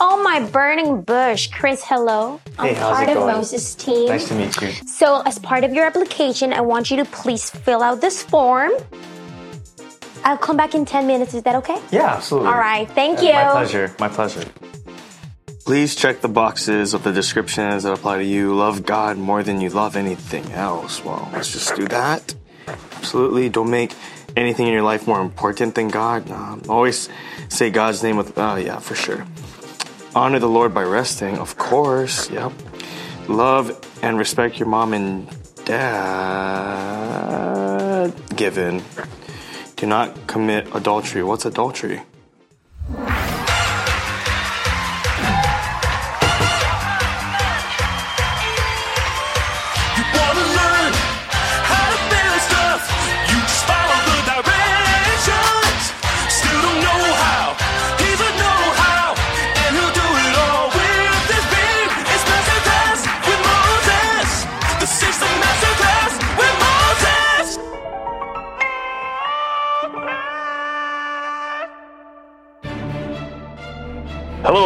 Oh, my burning bush. Chris, hello. I'm Hey, how's part it of? Moses' team. Nice to meet you. So, as part of your application, I want you to please fill out this form. I'll come back in 10 minutes. Is that okay? Yeah, absolutely. All right. Thank you. My pleasure. My pleasure. Please check the boxes of the descriptions that apply to you. Love God more than you love anything else. Well, let's just do that. Absolutely. Don't make anything in your life more important than God. Um, always say God's name with, oh, yeah, for sure. Honor the Lord by resting, of course. Yep. Love and respect your mom and dad. Given. Do not commit adultery. What's adultery?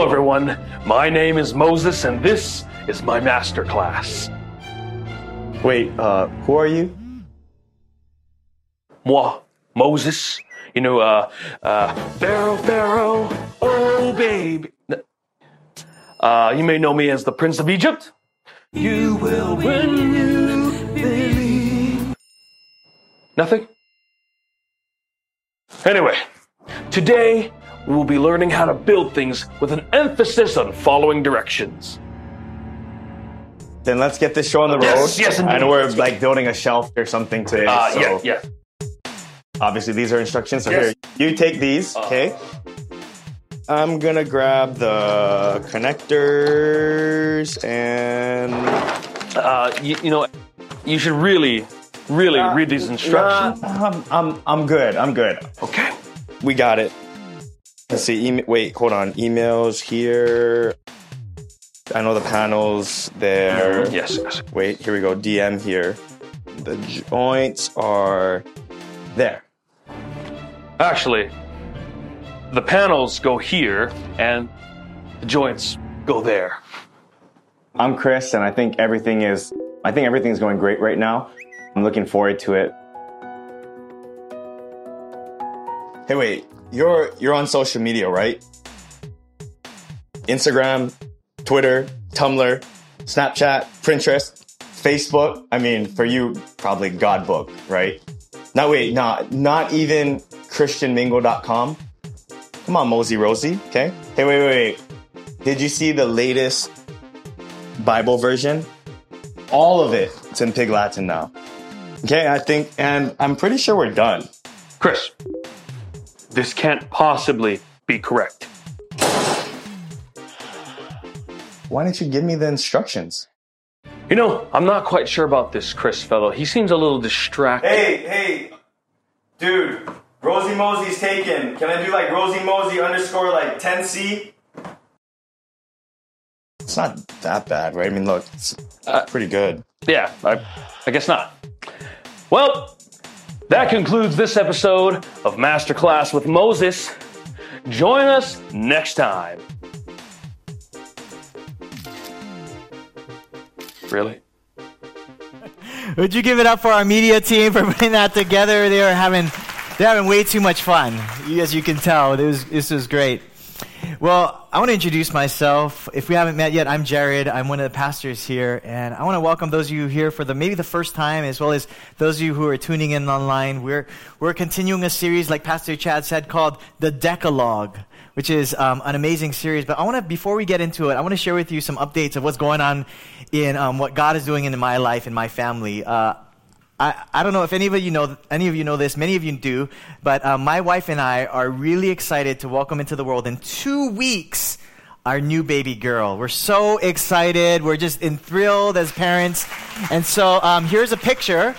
Everyone. My name is Moses, and this is my master class. Wait, uh, who are you? Moi, Moses. You know, uh, uh, Pharaoh, Pharaoh, oh baby. Uh, you may know me as the Prince of Egypt. You will when you believe. Nothing? Anyway, today we will be learning how to build things with an emphasis on following directions. Then let's get this show on the road. Yes, yes, indeed. I know we're like building a shelf or something today. Uh, so yeah, yeah. obviously these are instructions. So Yes. here, you take these, okay? I'm gonna grab the connectors and Uh, you, you know, you should really, really read these instructions. Uh, I'm, I'm, I'm good. I'm good. Okay. We got it. Let's see. Email, wait, hold on. Emails here. I know the panels there. Yes, yes. Wait, here we go. DM here. The joints are there. Actually, the panels go here and the joints go there. I'm Chris, and I think everything is. I think everything's going great right now. I'm looking forward to it. Hey, wait. You're you're on social media, right? Instagram, Twitter, Tumblr, Snapchat, Pinterest, Facebook. I mean, for you, probably Godbook, right? No, wait, not not even ChristianMingle.com. Come on, Mosey Rosie. Okay. Hey, wait, wait, wait. Did you see the latest Bible version? All of it. It's in Pig Latin now. Okay, I think, and I'm pretty sure we're done. Chris, this can't possibly be correct. Why didn't you give me the instructions? You know, I'm not quite sure about this Chris fellow. He seems a little distracted. Hey, hey, dude, Rosie Mosey's taken. Can I do like Rosie Mosey underscore like 10C? It's not that bad, right? I mean, look, it's uh, pretty good. Yeah, I, I guess not. Well, that concludes this episode of Masterclass with Moses. Join us next time. Really? Would you give it up for our media team for putting that together? They are having they're having way too much fun. As you can tell, this was great. Well, I want to introduce myself. If we haven't met yet, I'm Jared. I'm one of the pastors here, and I want to welcome those of you here for the maybe the first time, as well as those of you who are tuning in online. We're we're continuing a series, like Pastor Chad said, called the Decalogue, which is um, an amazing series. But I want to, before we get into it, I want to share with you some updates of what's going on in um, what God is doing in my life and my family. Uh, I, I don't know if any of you know any of you know this. Many of you do, but uh, my wife and I are really excited to welcome into the world in two weeks our new baby girl. We're so excited. We're just enthralled as parents. And so um, here's a picture.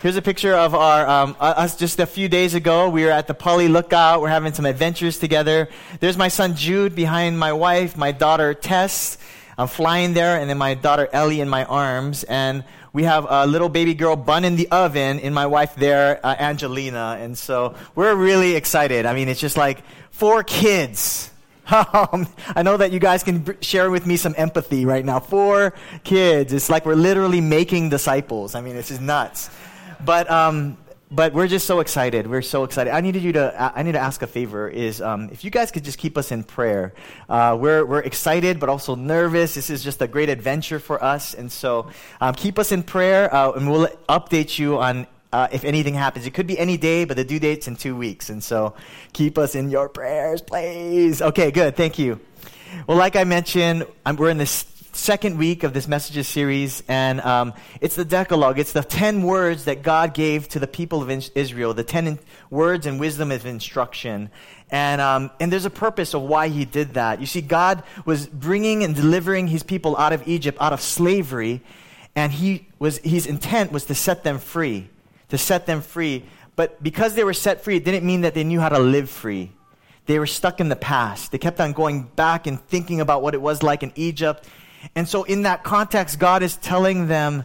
Here's a picture of our um, us just a few days ago. We were at the Pali Lookout. We're having some adventures together. There's my son Jude behind my wife, my daughter Tess. I'm flying there, and then my daughter Ellie in my arms, and we have a little baby girl bun in the oven, and my wife there, uh, Angelina. And so we're really excited. I mean, it's just like four kids Um, I know that you guys can share with me some empathy right now. Four kids. It's like we're literally making disciples. I mean, this is nuts. But, um, but we're just so excited. We're so excited. I needed you to, I need to ask a favor is, um, if you guys could just keep us in prayer. Uh, we're, we're excited, but also nervous. This is just a great adventure for us. And so, um, keep us in prayer, uh, and we'll update you on uh, if anything happens. It could be any day, but the due date's in two weeks. And so keep us in your prayers, please. Okay, good. Thank you. Well, like I mentioned, I'm, we're in this second week of this messages series, and um, it's the Decalogue. It's the 10 words that God gave to the people of Israel, the 10 in- words and wisdom of instruction. And, um, and there's a purpose of why he did that. You see, God was bringing and delivering his people out of Egypt, out of slavery, and he was, his intent was to set them free to set them free. But because they were set free, it didn't mean that they knew how to live free. They were stuck in the past. They kept on going back and thinking about what it was like in Egypt. And so, in that context, God is telling them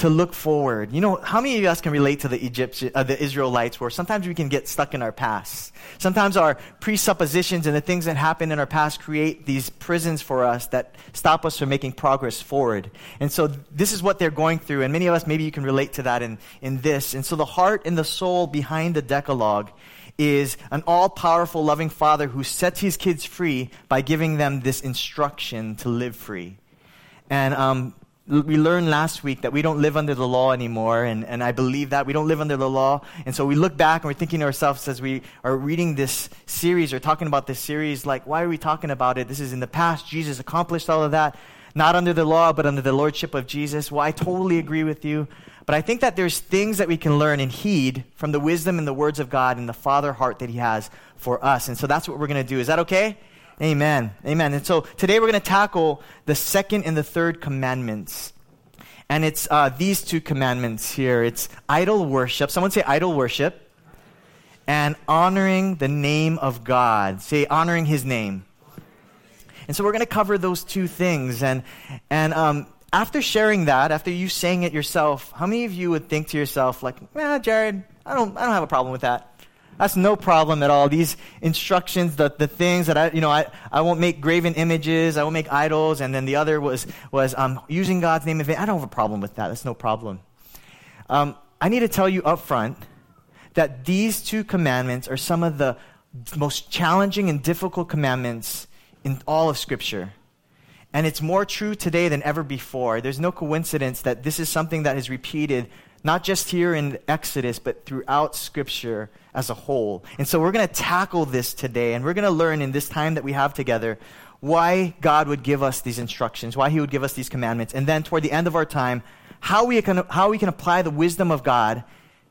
to look forward. You know, how many of us can relate to the Egyptian, uh, the Israelites, where sometimes we can get stuck in our past? Sometimes our presuppositions and the things that happen in our past create these prisons for us that stop us from making progress forward. And so, this is what they're going through. And many of us, maybe you can relate to that in, in this. And so, the heart and the soul behind the Decalogue is an all powerful, loving father who sets his kids free by giving them this instruction to live free. And um, we learned last week that we don't live under the law anymore, and, and I believe that. We don't live under the law. And so we look back and we're thinking to ourselves as we are reading this series or talking about this series, like, why are we talking about it? This is in the past. Jesus accomplished all of that, not under the law, but under the lordship of Jesus. Well, I totally agree with you. But I think that there's things that we can learn and heed from the wisdom and the words of God and the Father heart that He has for us. And so that's what we're going to do. Is that okay? Amen. Amen. And so today we're going to tackle the second and the third commandments. And it's uh, these two commandments here it's idol worship. Someone say idol worship. And honoring the name of God. Say honoring his name. And so we're going to cover those two things. And, and um, after sharing that, after you saying it yourself, how many of you would think to yourself, like, "Yeah, Jared, I don't, I don't have a problem with that. That's no problem at all. These instructions, the, the things that I, you know, I, I won't make graven images, I won't make idols. And then the other was, was um, using God's name in vain. I don't have a problem with that. That's no problem. Um, I need to tell you up front that these two commandments are some of the most challenging and difficult commandments in all of Scripture. And it's more true today than ever before. There's no coincidence that this is something that is repeated not just here in Exodus, but throughout Scripture as a whole. And so we're going to tackle this today, and we're going to learn in this time that we have together why God would give us these instructions, why He would give us these commandments, and then toward the end of our time, how we can, how we can apply the wisdom of God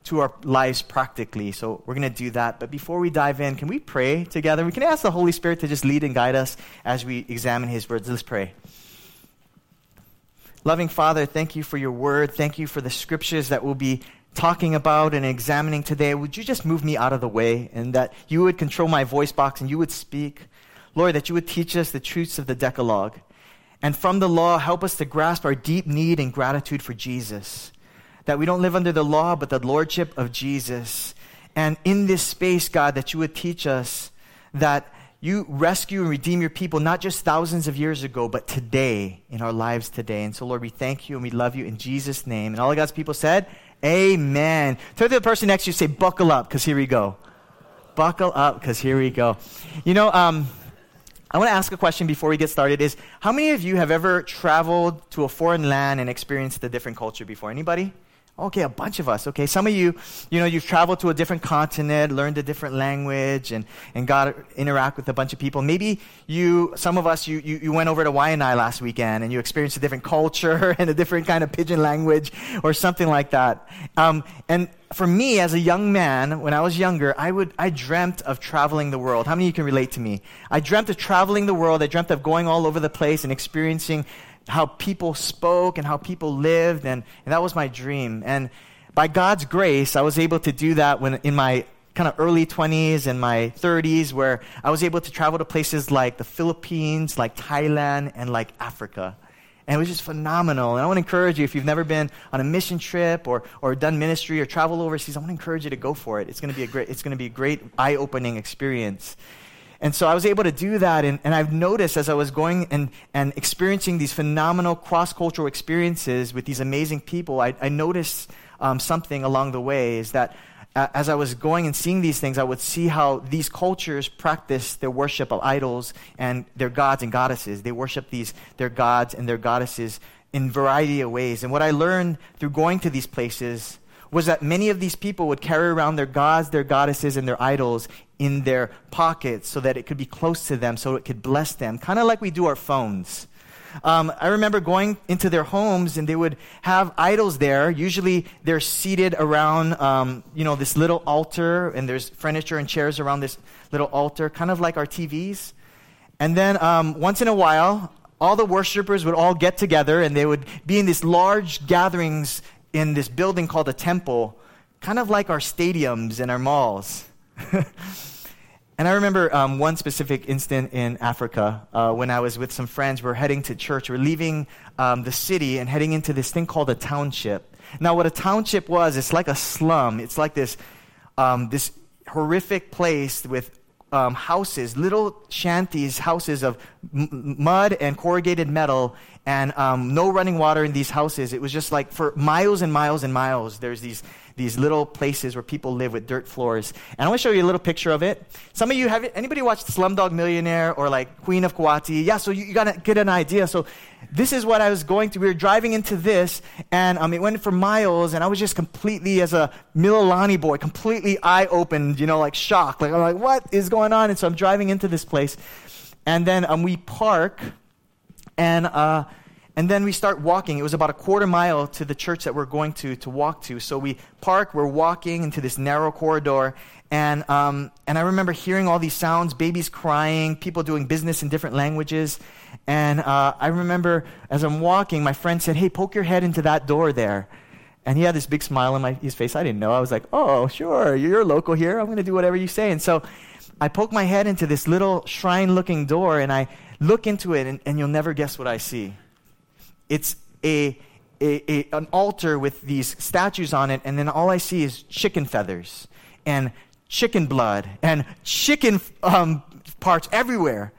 to our lives practically. So we're going to do that. But before we dive in, can we pray together? We can ask the Holy Spirit to just lead and guide us as we examine His words. Let's pray. Loving Father, thank you for your word. Thank you for the scriptures that we'll be talking about and examining today. Would you just move me out of the way and that you would control my voice box and you would speak? Lord, that you would teach us the truths of the Decalogue. And from the law, help us to grasp our deep need and gratitude for Jesus. That we don't live under the law, but the lordship of Jesus. And in this space, God, that you would teach us that you rescue and redeem your people not just thousands of years ago, but today, in our lives today. And so, Lord, we thank you and we love you in Jesus' name. And all of God's people said, Amen. Turn to the person next to you say, Buckle up, because here we go. Buckle up, because here we go. You know, um, I want to ask a question before we get started is how many of you have ever traveled to a foreign land and experienced a different culture before? Anybody? Okay, a bunch of us. Okay, some of you, you know, you've traveled to a different continent, learned a different language, and, and got interact with a bunch of people. Maybe you, some of us, you, you, you went over to Waianae last weekend and you experienced a different culture and a different kind of pidgin language or something like that. Um, and for me, as a young man, when I was younger, I would, I dreamt of traveling the world. How many of you can relate to me? I dreamt of traveling the world. I dreamt of going all over the place and experiencing how people spoke and how people lived, and, and that was my dream. And by God's grace, I was able to do that when in my kind of early 20s and my 30s, where I was able to travel to places like the Philippines, like Thailand, and like Africa. And it was just phenomenal. And I want to encourage you, if you've never been on a mission trip or, or done ministry or travel overseas, I want to encourage you to go for it. It's going to be a great, it's going to be a great eye-opening experience. And so I was able to do that. And, and I've noticed as I was going and, and experiencing these phenomenal cross cultural experiences with these amazing people, I, I noticed um, something along the way is that as I was going and seeing these things, I would see how these cultures practice their worship of idols and their gods and goddesses. They worship these, their gods and their goddesses in variety of ways. And what I learned through going to these places was that many of these people would carry around their gods, their goddesses, and their idols in their pockets so that it could be close to them, so it could bless them, kind of like we do our phones. Um, I remember going into their homes and they would have idols there. Usually they're seated around, um, you know, this little altar and there's furniture and chairs around this little altar, kind of like our TVs. And then um, once in a while, all the worshipers would all get together and they would be in these large gatherings in this building called a temple, kind of like our stadiums and our malls. and I remember um, one specific instant in Africa uh, when I was with some friends. We are heading to church. We are leaving um, the city and heading into this thing called a township. Now, what a township was, it's like a slum. It's like this, um, this horrific place with um, houses, little shanties, houses of m- mud and corrugated metal, and um, no running water in these houses. It was just like for miles and miles and miles, there's these, these little places where people live with dirt floors. And I want to show you a little picture of it. Some of you have anybody watched Slumdog Millionaire or like Queen of Katwe? Yeah, so you, you got to get an idea. So this is what I was going to. We were driving into this, and um, it went for miles, and I was just completely, as a Mililani boy, completely eye opened, you know, like shocked. Like, I'm like, what is going on? And so I'm driving into this place, and then um, we park, and uh, and then we start walking. It was about a quarter mile to the church that we're going to to walk to. So we park, we're walking into this narrow corridor, and, um, and I remember hearing all these sounds babies crying, people doing business in different languages. And uh, I remember as I'm walking, my friend said, Hey, poke your head into that door there. And he had this big smile on my, his face. I didn't know. I was like, Oh, sure, you're local here. I'm going to do whatever you say. And so I poke my head into this little shrine looking door, and I look into it, and, and you'll never guess what I see. It's a, a, a, an altar with these statues on it, and then all I see is chicken feathers and chicken blood and chicken um, parts everywhere.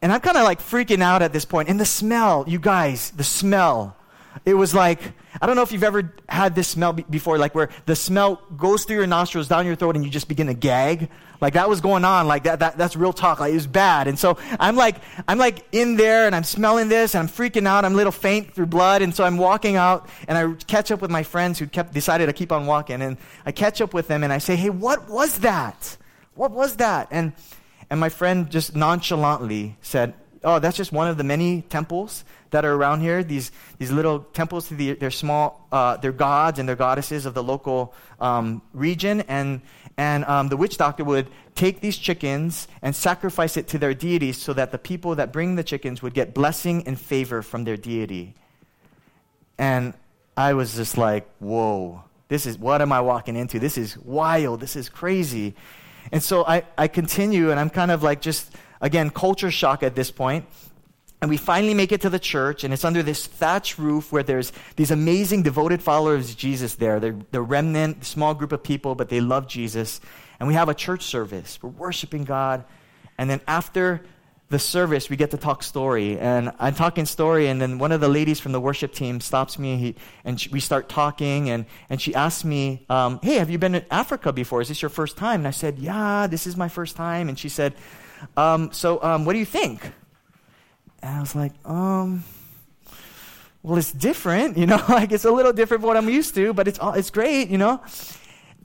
And I'm kind of like freaking out at this point. And the smell, you guys, the smell. It was like, I don't know if you've ever had this smell before, like where the smell goes through your nostrils, down your throat, and you just begin to gag. Like that was going on. Like that, that that's real talk. Like it was bad. And so I'm like, I'm like in there and I'm smelling this and I'm freaking out. I'm a little faint through blood. And so I'm walking out and I catch up with my friends who kept decided to keep on walking. And I catch up with them and I say, Hey, what was that? What was that? And, and my friend just nonchalantly said, Oh, that's just one of the many temples that are around here. These, these little temples to the, their small, uh, their gods and their goddesses of the local um, region. And, and um, the witch doctor would take these chickens and sacrifice it to their deities so that the people that bring the chickens would get blessing and favor from their deity. And I was just like, whoa, this is, what am I walking into? This is wild. This is crazy. And so I, I continue, and I'm kind of like just, again, culture shock at this point. And we finally make it to the church, and it's under this thatch roof where there's these amazing devoted followers of Jesus there. They're the remnant, small group of people, but they love Jesus. And we have a church service. We're worshiping God. And then after the service, we get to talk story. And I'm talking story, and then one of the ladies from the worship team stops me, he, and she, we start talking. And, and she asks me, um, Hey, have you been to Africa before? Is this your first time? And I said, Yeah, this is my first time. And she said, um, So, um, what do you think? And I was like, um, well, it's different, you know, like it's a little different from what I'm used to, but it's, it's great, you know.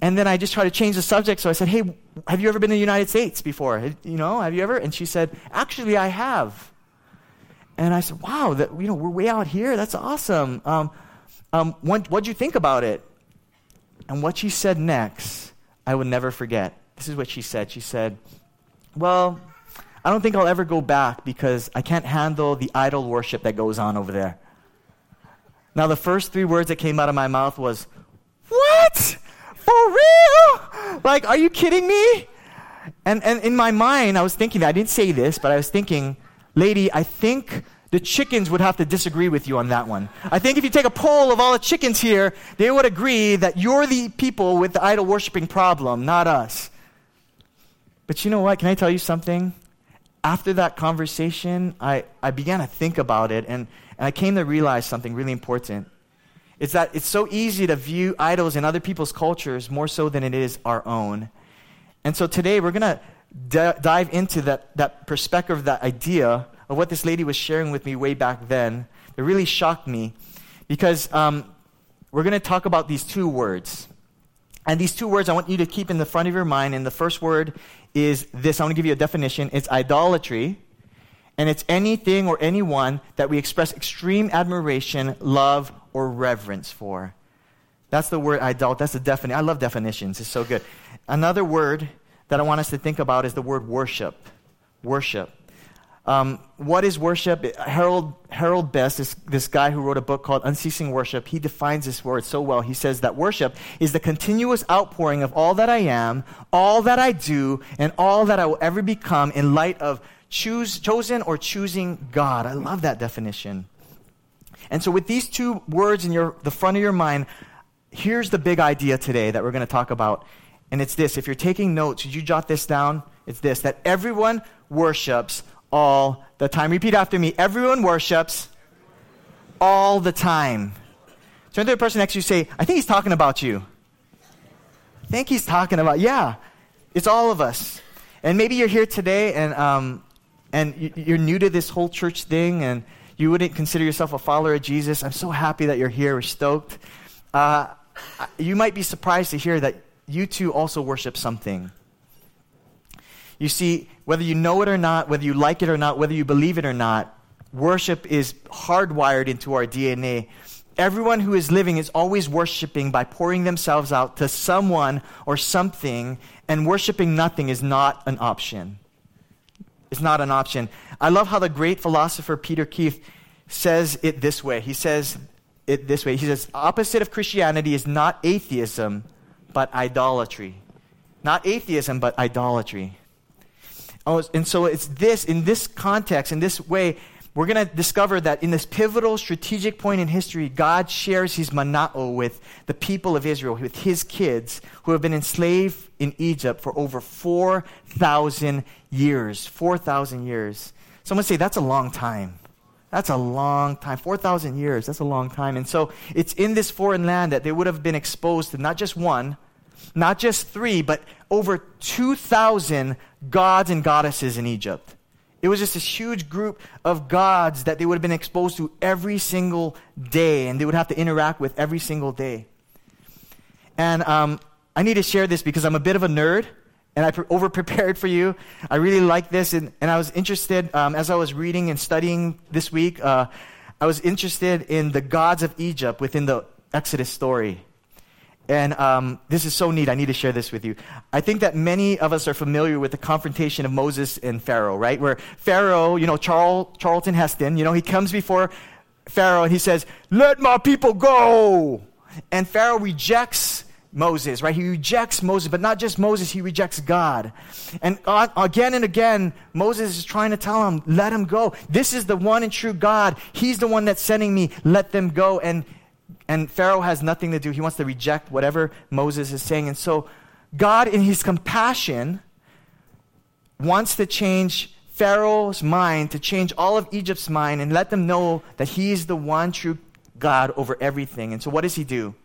And then I just tried to change the subject. So I said, hey, have you ever been to the United States before? You know, have you ever? And she said, actually, I have. And I said, wow, that, you know, we're way out here. That's awesome. Um, um, what, what'd you think about it? And what she said next, I would never forget. This is what she said. She said, well, I don't think I'll ever go back because I can't handle the idol worship that goes on over there. Now, the first three words that came out of my mouth was, What? For real? Like, are you kidding me? And, and in my mind, I was thinking, I didn't say this, but I was thinking, Lady, I think the chickens would have to disagree with you on that one. I think if you take a poll of all the chickens here, they would agree that you're the people with the idol worshiping problem, not us. But you know what? Can I tell you something? after that conversation, I, I began to think about it, and, and I came to realize something really important. It's that it's so easy to view idols in other people's cultures more so than it is our own. And so today we're going to d- dive into that, that perspective, that idea of what this lady was sharing with me way back then. It really shocked me because um, we're going to talk about these two words. And these two words I want you to keep in the front of your mind. And the first word is this I want to give you a definition it's idolatry. And it's anything or anyone that we express extreme admiration, love, or reverence for. That's the word idol. That's the definition. I love definitions. It's so good. Another word that I want us to think about is the word worship. Worship. Um, what is worship? Harold, Harold Best, this, this guy who wrote a book called Unceasing Worship, he defines this word so well. He says that worship is the continuous outpouring of all that I am, all that I do, and all that I will ever become in light of choose, chosen or choosing God. I love that definition. And so, with these two words in your, the front of your mind, here's the big idea today that we're going to talk about. And it's this if you're taking notes, you jot this down? It's this that everyone worships all the time. Repeat after me. Everyone worships all the time. Turn to the person next to you say, I think he's talking about you. I think he's talking about, yeah, it's all of us. And maybe you're here today and, um, and you're new to this whole church thing and you wouldn't consider yourself a follower of Jesus. I'm so happy that you're here. We're stoked. Uh, you might be surprised to hear that you too also worship something. You see, whether you know it or not, whether you like it or not, whether you believe it or not, worship is hardwired into our DNA. Everyone who is living is always worshiping by pouring themselves out to someone or something, and worshiping nothing is not an option. It's not an option. I love how the great philosopher Peter Kreeft says it this way. He says it this way. He says, opposite of Christianity is not atheism, but idolatry. Not atheism, but idolatry. Oh, and so it's this, in this context, in this way, we're going to discover that in this pivotal strategic point in history, God shares his mana'o with the people of Israel, with his kids who have been enslaved in Egypt for over 4,000 years. 4,000 years. Someone say, that's a long time. That's a long time. 4,000 years. That's a long time. And so it's in this foreign land that they would have been exposed to not just one, not just three, but over 2,000 gods and goddesses in Egypt. It was just this huge group of gods that they would have been exposed to every single day, and they would have to interact with every single day. And um, I need to share this because I'm a bit of a nerd, and I pre- over prepared for you. I really like this, and, and I was interested um, as I was reading and studying this week. Uh, I was interested in the gods of Egypt within the Exodus story. And um, this is so neat. I need to share this with you. I think that many of us are familiar with the confrontation of Moses and Pharaoh, right? Where Pharaoh, you know, Charl- Charlton Heston, you know, he comes before Pharaoh and he says, Let my people go. And Pharaoh rejects Moses, right? He rejects Moses, but not just Moses, he rejects God. And again and again, Moses is trying to tell him, Let him go. This is the one and true God. He's the one that's sending me. Let them go. And and Pharaoh has nothing to do. He wants to reject whatever Moses is saying. And so, God, in his compassion, wants to change Pharaoh's mind, to change all of Egypt's mind, and let them know that he is the one true God over everything. And so, what does he do?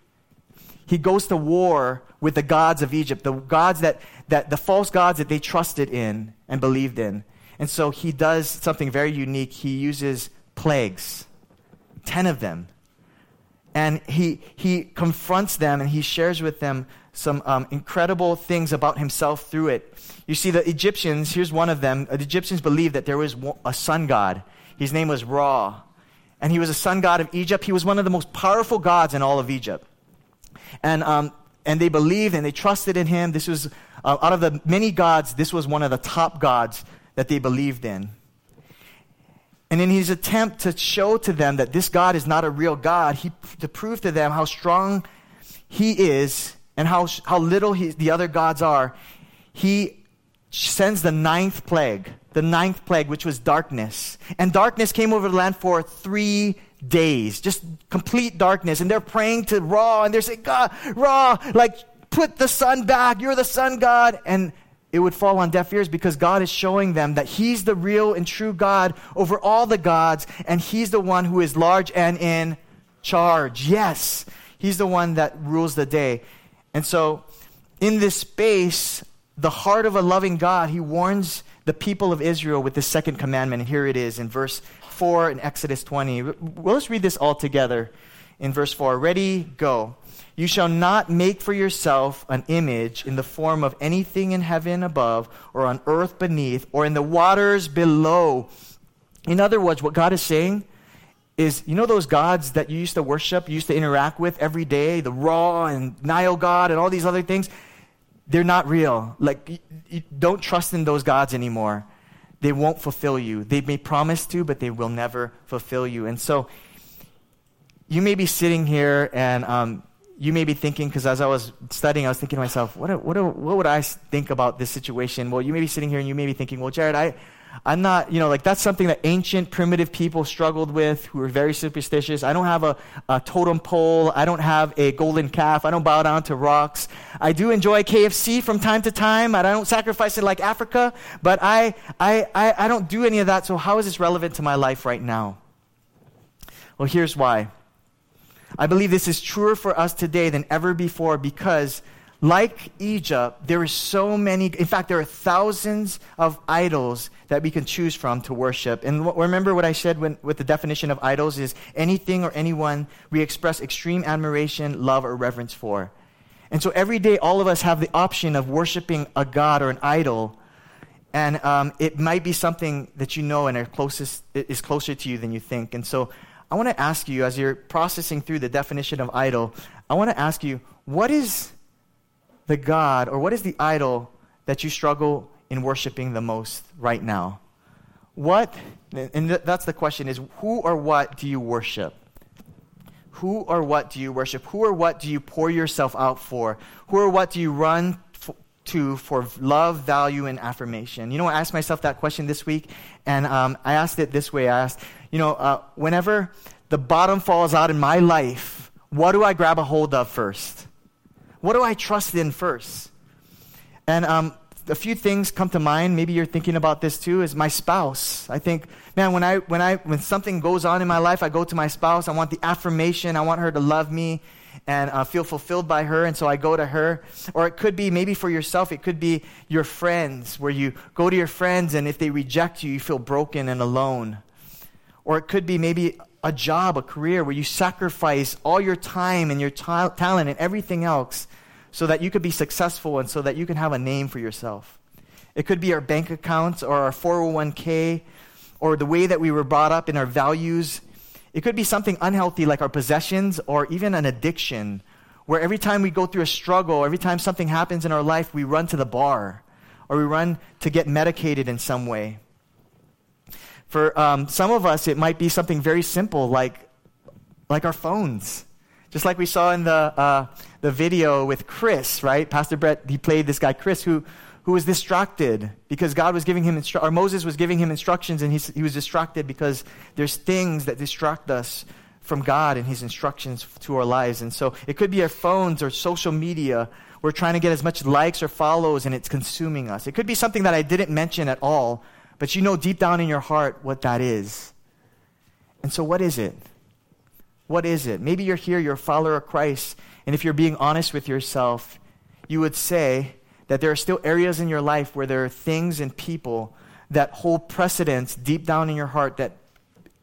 He goes to war with the gods of Egypt, the gods that, that the false gods that they trusted in and believed in. And so, he does something very unique. He uses plagues, 10 of them and he, he confronts them and he shares with them some um, incredible things about himself through it. You see, the Egyptians, here's one of them. The Egyptians believed that there was a sun god. His name was Ra. And he was a sun god of Egypt. He was one of the most powerful gods in all of Egypt. And, um, and they believed and they trusted in him. This was, uh, out of the many gods, this was one of the top gods that they believed in. And in his attempt to show to them that this God is not a real God, he, to prove to them how strong he is and how, how little he, the other gods are, he sends the ninth plague, the ninth plague, which was darkness. And darkness came over the land for three days, just complete darkness. And they're praying to Ra, and they're saying, God, Ra, like, put the sun back. You're the sun god. And it would fall on deaf ears because God is showing them that He's the real and true God over all the gods, and He's the one who is large and in charge. Yes, He's the one that rules the day. And so, in this space, the heart of a loving God, He warns the people of Israel with the second commandment. And here it is in verse 4 in Exodus 20. Well, let's read this all together in verse 4. Ready, go. You shall not make for yourself an image in the form of anything in heaven above, or on earth beneath, or in the waters below. In other words, what God is saying is you know those gods that you used to worship, you used to interact with every day, the Ra and Nile God and all these other things? They're not real. Like, you don't trust in those gods anymore. They won't fulfill you. They may promise to, but they will never fulfill you. And so, you may be sitting here and um, you may be thinking, because as I was studying, I was thinking to myself, what, what, what would I think about this situation? Well, you may be sitting here and you may be thinking, well, Jared, I, I'm not, you know, like that's something that ancient primitive people struggled with who were very superstitious. I don't have a, a totem pole. I don't have a golden calf. I don't bow down to rocks. I do enjoy KFC from time to time. I don't sacrifice it like Africa, but I, I, I, I don't do any of that. So how is this relevant to my life right now? Well, here's why. I believe this is truer for us today than ever before because, like Egypt, there are so many, in fact, there are thousands of idols that we can choose from to worship. And w- remember what I said when, with the definition of idols is anything or anyone we express extreme admiration, love, or reverence for. And so every day, all of us have the option of worshiping a god or an idol. And um, it might be something that you know and are closest, is closer to you than you think. And so I want to ask you, as you're processing through the definition of idol, I want to ask you, what is the God or what is the idol that you struggle in worshiping the most right now? What, and that's the question, is who or what do you worship? Who or what do you worship? Who or what do you pour yourself out for? Who or what do you run to for love, value, and affirmation? You know, I asked myself that question this week, and um, I asked it this way I asked, you know, uh, whenever the bottom falls out in my life, what do I grab a hold of first? What do I trust in first? And um, a few things come to mind. Maybe you're thinking about this too. Is my spouse? I think, man, when I when I when something goes on in my life, I go to my spouse. I want the affirmation. I want her to love me and uh, feel fulfilled by her, and so I go to her. Or it could be maybe for yourself. It could be your friends, where you go to your friends, and if they reject you, you feel broken and alone. Or it could be maybe a job, a career where you sacrifice all your time and your ta- talent and everything else so that you could be successful and so that you can have a name for yourself. It could be our bank accounts or our 401k or the way that we were brought up in our values. It could be something unhealthy like our possessions or even an addiction where every time we go through a struggle, every time something happens in our life, we run to the bar or we run to get medicated in some way. For um, some of us, it might be something very simple like, like our phones. Just like we saw in the, uh, the video with Chris, right? Pastor Brett, he played this guy, Chris, who, who was distracted because God was giving him, instru- or Moses was giving him instructions, and he, he was distracted because there's things that distract us from God and his instructions to our lives. And so it could be our phones or social media. We're trying to get as much likes or follows, and it's consuming us. It could be something that I didn't mention at all, but you know deep down in your heart what that is. And so, what is it? What is it? Maybe you're here, you're a follower of Christ, and if you're being honest with yourself, you would say that there are still areas in your life where there are things and people that hold precedence deep down in your heart that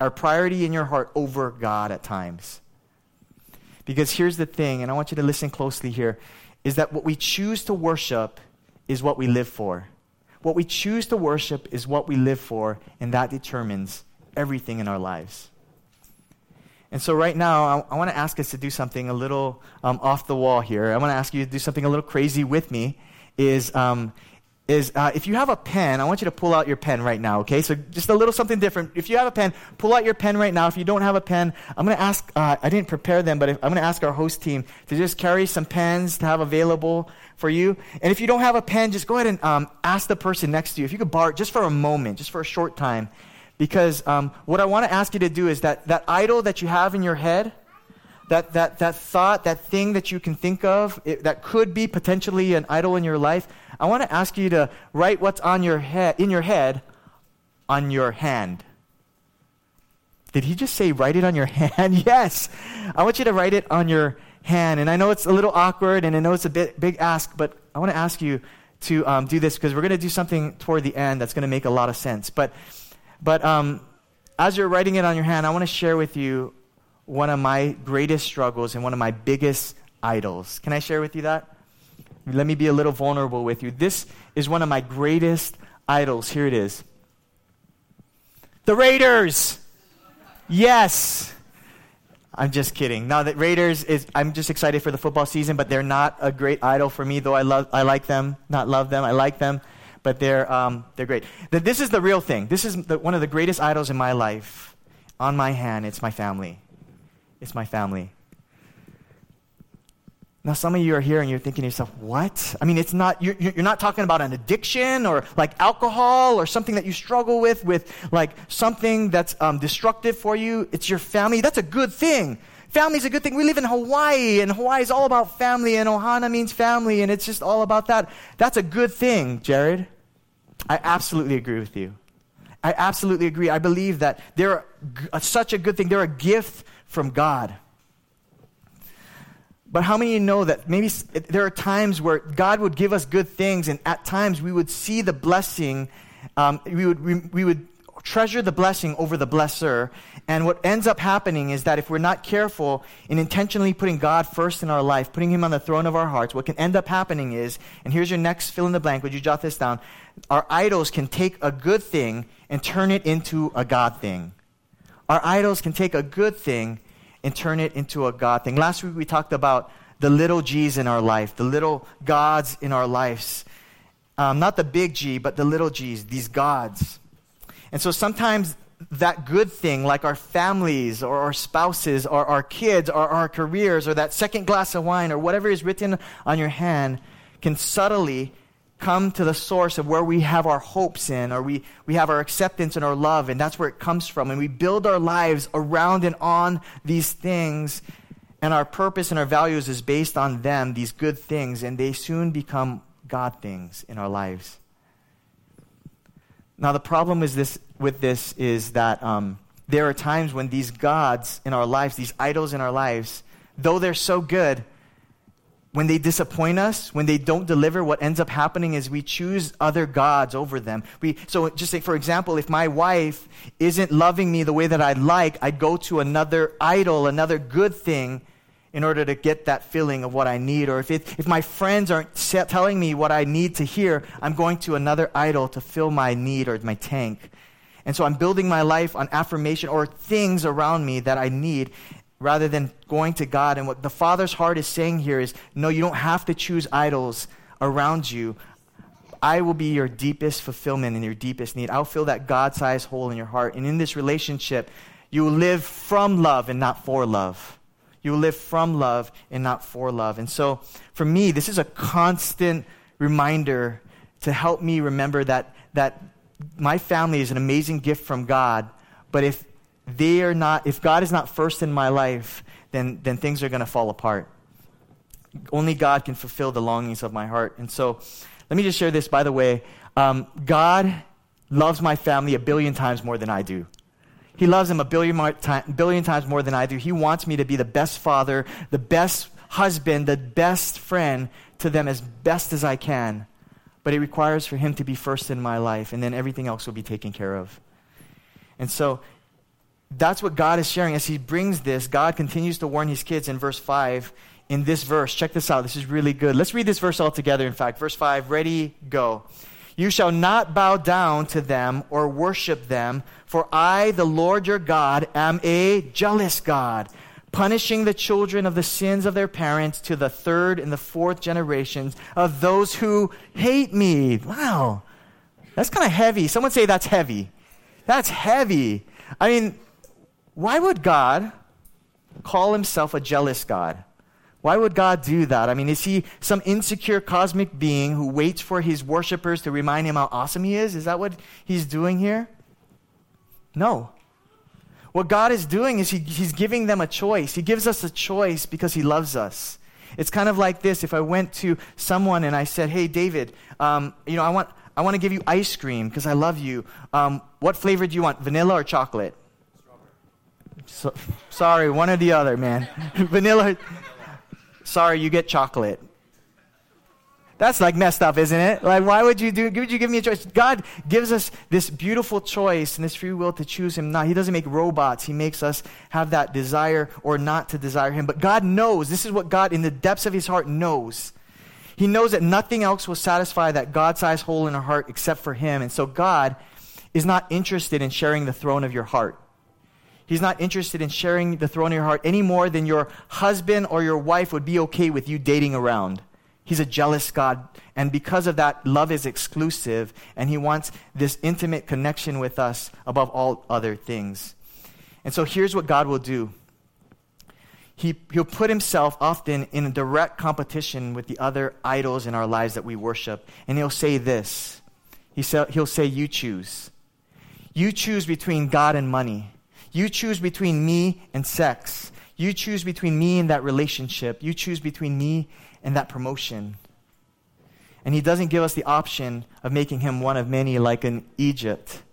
are priority in your heart over God at times. Because here's the thing, and I want you to listen closely here, is that what we choose to worship is what we live for. What we choose to worship is what we live for, and that determines everything in our lives. And so, right now, I, I want to ask us to do something a little um, off the wall here. I want to ask you to do something a little crazy with me. Is um, is uh, if you have a pen, I want you to pull out your pen right now, okay? So just a little something different. If you have a pen, pull out your pen right now. If you don't have a pen, I'm going to ask, uh, I didn't prepare them, but if, I'm going to ask our host team to just carry some pens to have available for you. And if you don't have a pen, just go ahead and um, ask the person next to you if you could borrow just for a moment, just for a short time. Because um, what I want to ask you to do is that, that idol that you have in your head, that, that, that thought, that thing that you can think of it, that could be potentially an idol in your life, I want to ask you to write what's on your head, in your head on your hand. Did he just say write it on your hand? yes. I want you to write it on your hand. And I know it's a little awkward and I know it's a bit big ask, but I want to ask you to um, do this because we're going to do something toward the end that's going to make a lot of sense. But, but um, as you're writing it on your hand, I want to share with you one of my greatest struggles and one of my biggest idols. Can I share with you that? Let me be a little vulnerable with you. This is one of my greatest idols. Here it is The Raiders! Yes! I'm just kidding. Now the Raiders is. I'm just excited for the football season, but they're not a great idol for me. Though I love, I like them. Not love them. I like them, but they're um, they're great. This is the real thing. This is the, one of the greatest idols in my life. On my hand, it's my family. It's my family. Now, some of you are here and you're thinking to yourself, what? I mean, it's not, you're, you're not talking about an addiction or like alcohol or something that you struggle with, with like something that's um, destructive for you. It's your family. That's a good thing. Family is a good thing. We live in Hawaii, and Hawaii is all about family, and Ohana means family, and it's just all about that. That's a good thing, Jared. I absolutely agree with you. I absolutely agree. I believe that they're such a good thing. They're a gift from God. But how many of you know that maybe there are times where God would give us good things, and at times we would see the blessing, um, we, would, we, we would treasure the blessing over the blesser. And what ends up happening is that if we're not careful in intentionally putting God first in our life, putting Him on the throne of our hearts, what can end up happening is, and here's your next fill in the blank, would you jot this down? Our idols can take a good thing and turn it into a God thing. Our idols can take a good thing and turn it into a God thing. Last week we talked about the little G's in our life, the little gods in our lives. Um, not the big G, but the little G's, these gods. And so sometimes that good thing, like our families or our spouses or our kids or our careers or that second glass of wine or whatever is written on your hand, can subtly come to the source of where we have our hopes in, or we, we have our acceptance and our love, and that's where it comes from. And we build our lives around and on these things, and our purpose and our values is based on them, these good things, and they soon become God things in our lives. Now, the problem is this, with this is that um, there are times when these gods in our lives, these idols in our lives, though they're so good, when they disappoint us, when they don't deliver, what ends up happening is we choose other gods over them. We, so just say, for example, if my wife isn't loving me the way that I'd like, I go to another idol, another good thing in order to get that feeling of what I need. Or if, it, if my friends aren't telling me what I need to hear, I'm going to another idol to fill my need or my tank. And so I'm building my life on affirmation or things around me that I need rather than going to God. And what the Father's heart is saying here is no, you don't have to choose idols around you. I will be your deepest fulfillment and your deepest need. I'll fill that God sized hole in your heart. And in this relationship, you will live from love and not for love. You will live from love and not for love. And so, for me, this is a constant reminder to help me remember that, that my family is an amazing gift from God. But if they are not, if God is not first in my life, then, then things are going to fall apart. Only God can fulfill the longings of my heart. And so, let me just share this, by the way. Um, God loves my family a billion times more than I do. He loves them a billion, more time, billion times more than I do. He wants me to be the best father, the best husband, the best friend to them as best as I can. But it requires for him to be first in my life, and then everything else will be taken care of. And so that's what God is sharing as He brings this. God continues to warn His kids in verse 5. In this verse, check this out. This is really good. Let's read this verse all together. In fact, verse 5 ready, go. You shall not bow down to them or worship them, for I, the Lord your God, am a jealous God, punishing the children of the sins of their parents to the third and the fourth generations of those who hate me. Wow. That's kind of heavy. Someone say that's heavy. That's heavy. I mean, why would God call himself a jealous God? Why would God do that? I mean, is he some insecure cosmic being who waits for his worshippers to remind him how awesome he is? Is that what he's doing here? No. What God is doing is he, He's giving them a choice. He gives us a choice because He loves us. It's kind of like this if I went to someone and I said, Hey, David, um, you know, I want, I want to give you ice cream because I love you. Um, what flavor do you want, vanilla or chocolate? So, sorry, one or the other, man. vanilla. Sorry, you get chocolate. That's like messed up, isn't it? Like, why would you do? Would you give me a choice? God gives us this beautiful choice and this free will to choose Him. Not, He doesn't make robots. He makes us have that desire or not to desire Him. But God knows. This is what God, in the depths of His heart, knows. He knows that nothing else will satisfy that God-sized hole in our heart except for Him. And so God is not interested in sharing the throne of your heart. He's not interested in sharing the throne of your heart any more than your husband or your wife would be okay with you dating around. He's a jealous God. And because of that, love is exclusive, and He wants this intimate connection with us above all other things. And so here's what God will do he, He'll put Himself often in a direct competition with the other idols in our lives that we worship. And He'll say this he He'll say, You choose. You choose between God and money. You choose between me and sex. You choose between me and that relationship. You choose between me and that promotion. And he doesn't give us the option of making him one of many like in Egypt.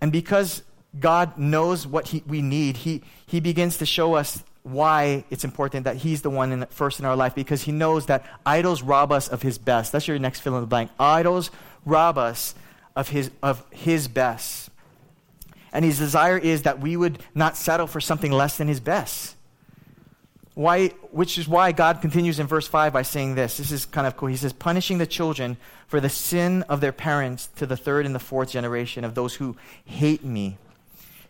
And because God knows what he, we need, he, he begins to show us why it's important that he's the one in, first in our life because he knows that idols rob us of his best. That's your next fill in the blank. Idols rob us of his, of his best. And his desire is that we would not settle for something less than his best. Why, which is why God continues in verse 5 by saying this. This is kind of cool. He says, punishing the children for the sin of their parents to the third and the fourth generation of those who hate me.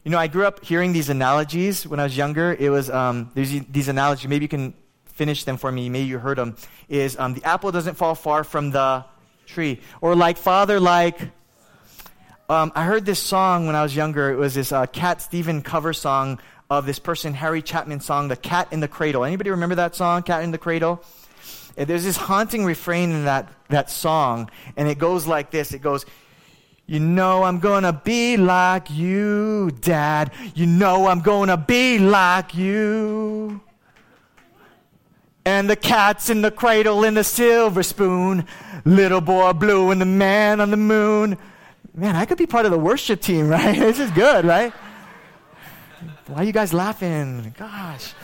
You know, I grew up hearing these analogies when I was younger. It was, um, there's these analogies. Maybe you can finish them for me. Maybe you heard them. Is um, the apple doesn't fall far from the tree. Or like father, like. Um, I heard this song when I was younger. It was this uh, Cat Stevens cover song of this person, Harry Chapin song, The Cat in the Cradle. Anybody remember that song, Cat in the Cradle? There's this haunting refrain in that, that song, and it goes like this. It goes, you know I'm gonna be like you, Dad. You know I'm gonna be like you. And the cat's in the cradle in the silver spoon. Little boy blue and the man on the moon. Man, I could be part of the worship team, right? This is good, right? Why are you guys laughing? Gosh.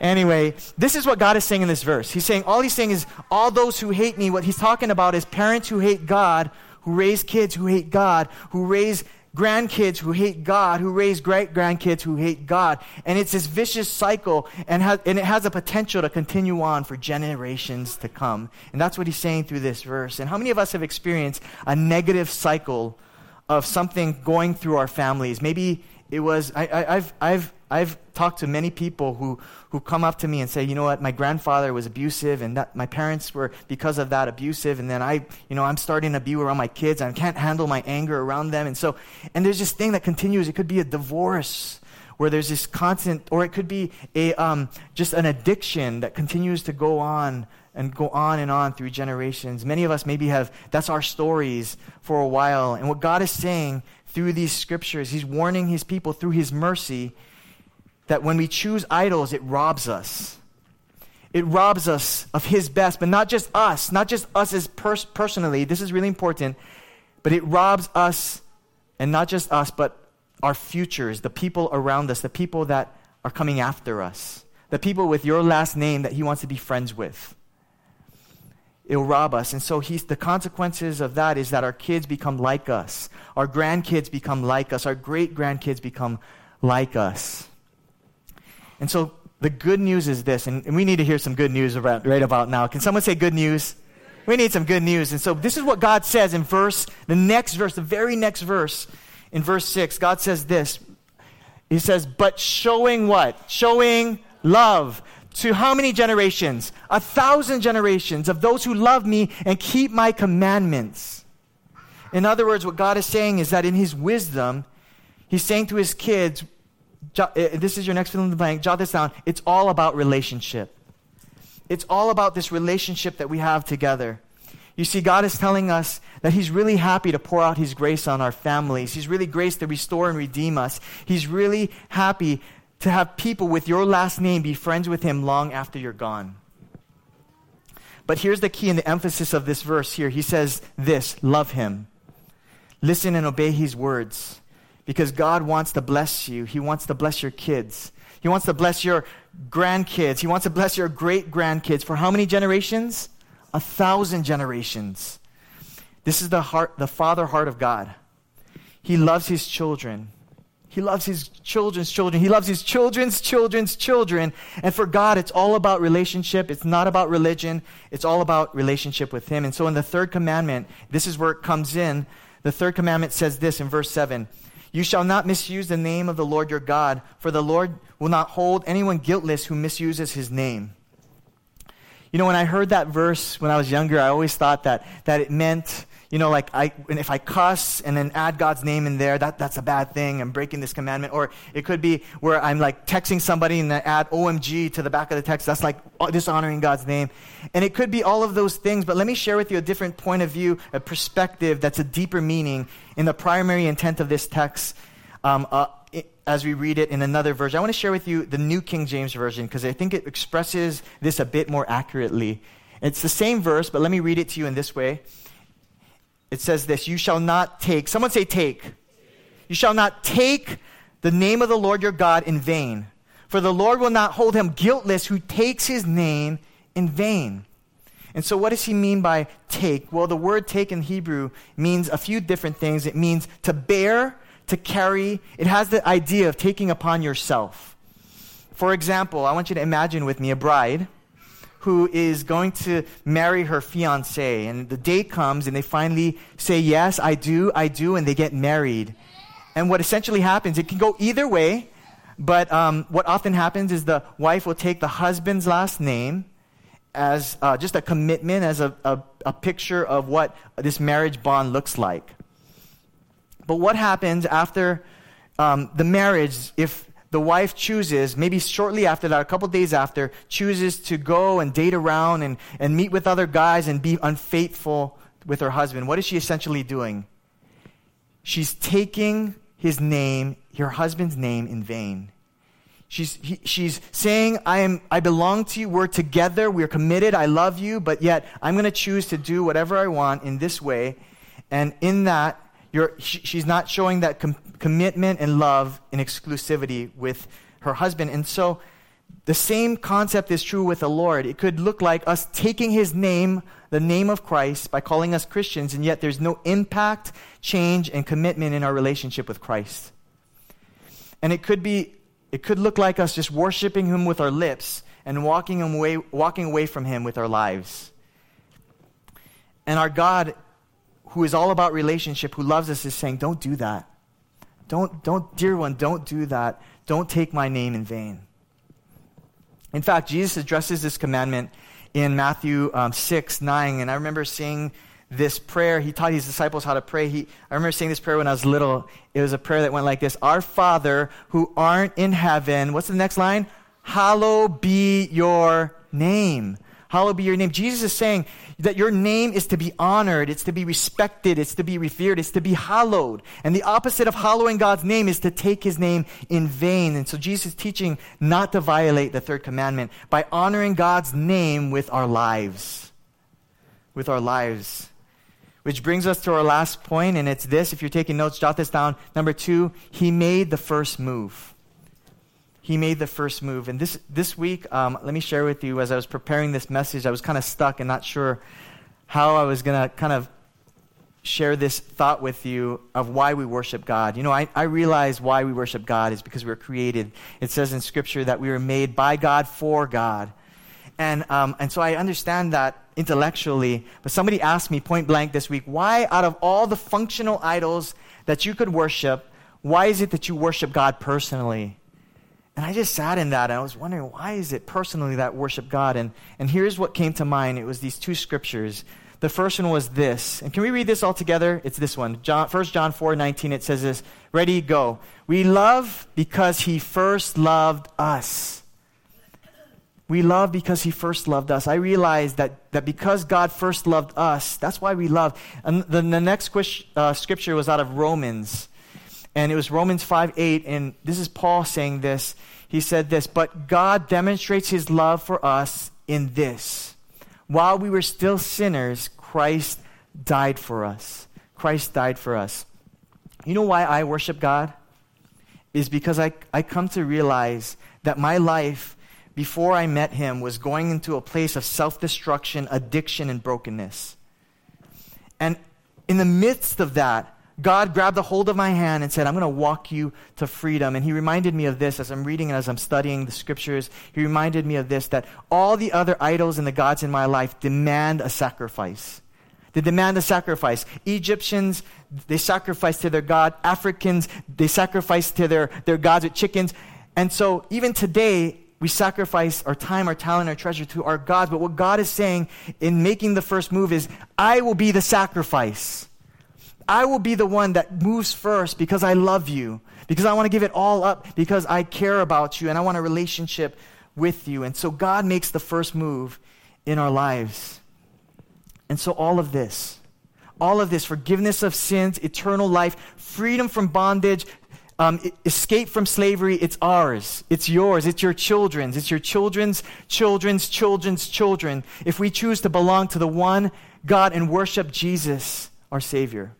Anyway, this is what God is saying in this verse. He's saying, all he's saying is, all those who hate me, what he's talking about is parents who hate God, who raise kids who hate God, who raise grandkids who hate God, who raise great grandkids who hate God. And it's this vicious cycle, and, has, and it has a potential to continue on for generations to come. And that's what he's saying through this verse. And how many of us have experienced a negative cycle of something going through our families? Maybe it was, I, I, I've, I've, I've talked to many people who, who come up to me and say, you know what, my grandfather was abusive and that my parents were, because of that, abusive. And then I, you know, I'm starting to be around my kids and I can't handle my anger around them. And so, and there's this thing that continues. It could be a divorce where there's this constant, or it could be a, um, just an addiction that continues to go on and go on and on through generations. Many of us maybe have, that's our stories for a while. And what God is saying through these scriptures. He's warning his people through his mercy that when we choose idols, it robs us. It robs us of his best, but not just us, not just us as pers- personally. This is really important. But it robs us, and not just us, but our futures, the people around us, the people that are coming after us, the people with your last name that he wants to be friends with it'll rob us. And so he's, the consequences of that is that our kids become like us. Our grandkids become like us. Our great grandkids become like us. And so the good news is this, and, and we need to hear some good news about, right about now. Can someone say good news? We need some good news. And so this is what God says in verse, the next verse, the very next verse, in verse 6. God says this. He says, but showing what? Showing love to how many generations? A thousand generations of those who love me and keep my commandments. In other words, what God is saying is that in His wisdom, He's saying to His kids, uh, this is your next fill in the blank, jot this down. It's all about relationship. It's all about this relationship that we have together. You see, God is telling us that He's really happy to pour out His grace on our families. He's really grace to restore and redeem us. He's really happy to have people with your last name be friends with Him long after you're gone. But here's the key and the emphasis of this verse here. He says this love Him, listen and obey His words. Because God wants to bless you, He wants to bless your kids. He wants to bless your grandkids. He wants to bless your great grandkids. For how many generations? A thousand generations. This is the heart, the father heart of God. He loves his children. He loves his children's children. He loves his children's children's children. And for God, it's all about relationship. It's not about religion. It's all about relationship with him. And so in the third commandment, this is where it comes in. The third commandment says this in verse 7 You shall not misuse the name of the Lord your God, for the Lord will not hold anyone guiltless who misuses his name. You know, when I heard that verse when I was younger, I always thought that, that it meant, you know, like I, and if I cuss and then add God's name in there, that, that's a bad thing. I'm breaking this commandment. Or it could be where I'm like texting somebody and I add OMG to the back of the text. That's like dishonoring God's name. And it could be all of those things. But let me share with you a different point of view, a perspective that's a deeper meaning in the primary intent of this text. Um, uh, as we read it in another version. I want to share with you the New King James Version because I think it expresses this a bit more accurately. It's the same verse, but let me read it to you in this way. It says this You shall not take, someone say, take. You shall not take the name of the Lord your God in vain, for the Lord will not hold him guiltless who takes his name in vain. And so, what does he mean by take? Well, the word take in Hebrew means a few different things. It means to bear, to carry, it has the idea of taking upon yourself. For example, I want you to imagine with me a bride who is going to marry her fiance, and the date comes, and they finally say, Yes, I do, I do, and they get married. And what essentially happens, it can go either way, but um, what often happens is the wife will take the husband's last name as uh, just a commitment, as a, a, a picture of what this marriage bond looks like. But what happens after um, the marriage if the wife chooses, maybe shortly after that, a couple days after, chooses to go and date around and, and meet with other guys and be unfaithful with her husband? What is she essentially doing? She's taking his name, her husband's name, in vain. She's, he, she's saying, I, am, I belong to you. We're together. We're committed. I love you. But yet, I'm going to choose to do whatever I want in this way. And in that, you're, she's not showing that com- commitment and love and exclusivity with her husband. And so the same concept is true with the Lord. It could look like us taking his name, the name of Christ, by calling us Christians, and yet there's no impact, change, and commitment in our relationship with Christ. And it could be, it could look like us just worshiping him with our lips and walking away, walking away from him with our lives. And our God who is all about relationship, who loves us, is saying, Don't do that. Don't, don't, dear one, don't do that. Don't take my name in vain. In fact, Jesus addresses this commandment in Matthew um, 6, 9. And I remember seeing this prayer. He taught his disciples how to pray. He, I remember seeing this prayer when I was little. It was a prayer that went like this Our Father who art in heaven. What's the next line? Hallowed be your name. Hallowed be your name. Jesus is saying that your name is to be honored, it's to be respected, it's to be revered, it's to be hallowed. And the opposite of hallowing God's name is to take his name in vain. And so Jesus is teaching not to violate the third commandment by honoring God's name with our lives. With our lives. Which brings us to our last point, and it's this. If you're taking notes, jot this down. Number two, he made the first move he made the first move. And this, this week, um, let me share with you, as I was preparing this message, I was kind of stuck and not sure how I was going to kind of share this thought with you of why we worship God. You know, I, I realize why we worship God is because we were created. It says in Scripture that we were made by God for God. And, um, and so I understand that intellectually. But somebody asked me point blank this week, why out of all the functional idols that you could worship, why is it that you worship God personally? And I just sat in that and I was wondering, why is it personally that worship God? And, and here's what came to mind it was these two scriptures. The first one was this. And can we read this all together? It's this one. John, 1 John 4 19, it says this Ready, go. We love because he first loved us. We love because He first loved us. I realized that, that because God first loved us, that's why we love. And the, the next uh, scripture was out of Romans. And it was Romans 5 8. And this is Paul saying this. He said this, But God demonstrates His love for us in this. While we were still sinners, Christ died for us. Christ died for us. You know why I worship God? Is because I, I come to realize that my life before I met Him was going into a place of self destruction, addiction, and brokenness. And in the midst of that, God grabbed a hold of my hand and said, I'm going to walk you to freedom. And he reminded me of this as I'm reading and as I'm studying the scriptures. He reminded me of this that all the other idols and the gods in my life demand a sacrifice. They demand a sacrifice. Egyptians, they sacrifice to their God. Africans, they sacrifice to their, their gods with chickens. And so even today, we sacrifice our time, our talent, our treasure to our gods. But what God is saying in making the first move is, I will be the sacrifice. I will be the one that moves first because I love you, because I want to give it all up, because I care about you and I want a relationship with you. And so God makes the first move in our lives. And so all of this, all of this forgiveness of sins, eternal life, freedom from bondage, um, escape from slavery, it's ours. It's yours. It's your children's. It's your children's, children's, children's children. If we choose to belong to the one God and worship Jesus, our Savior.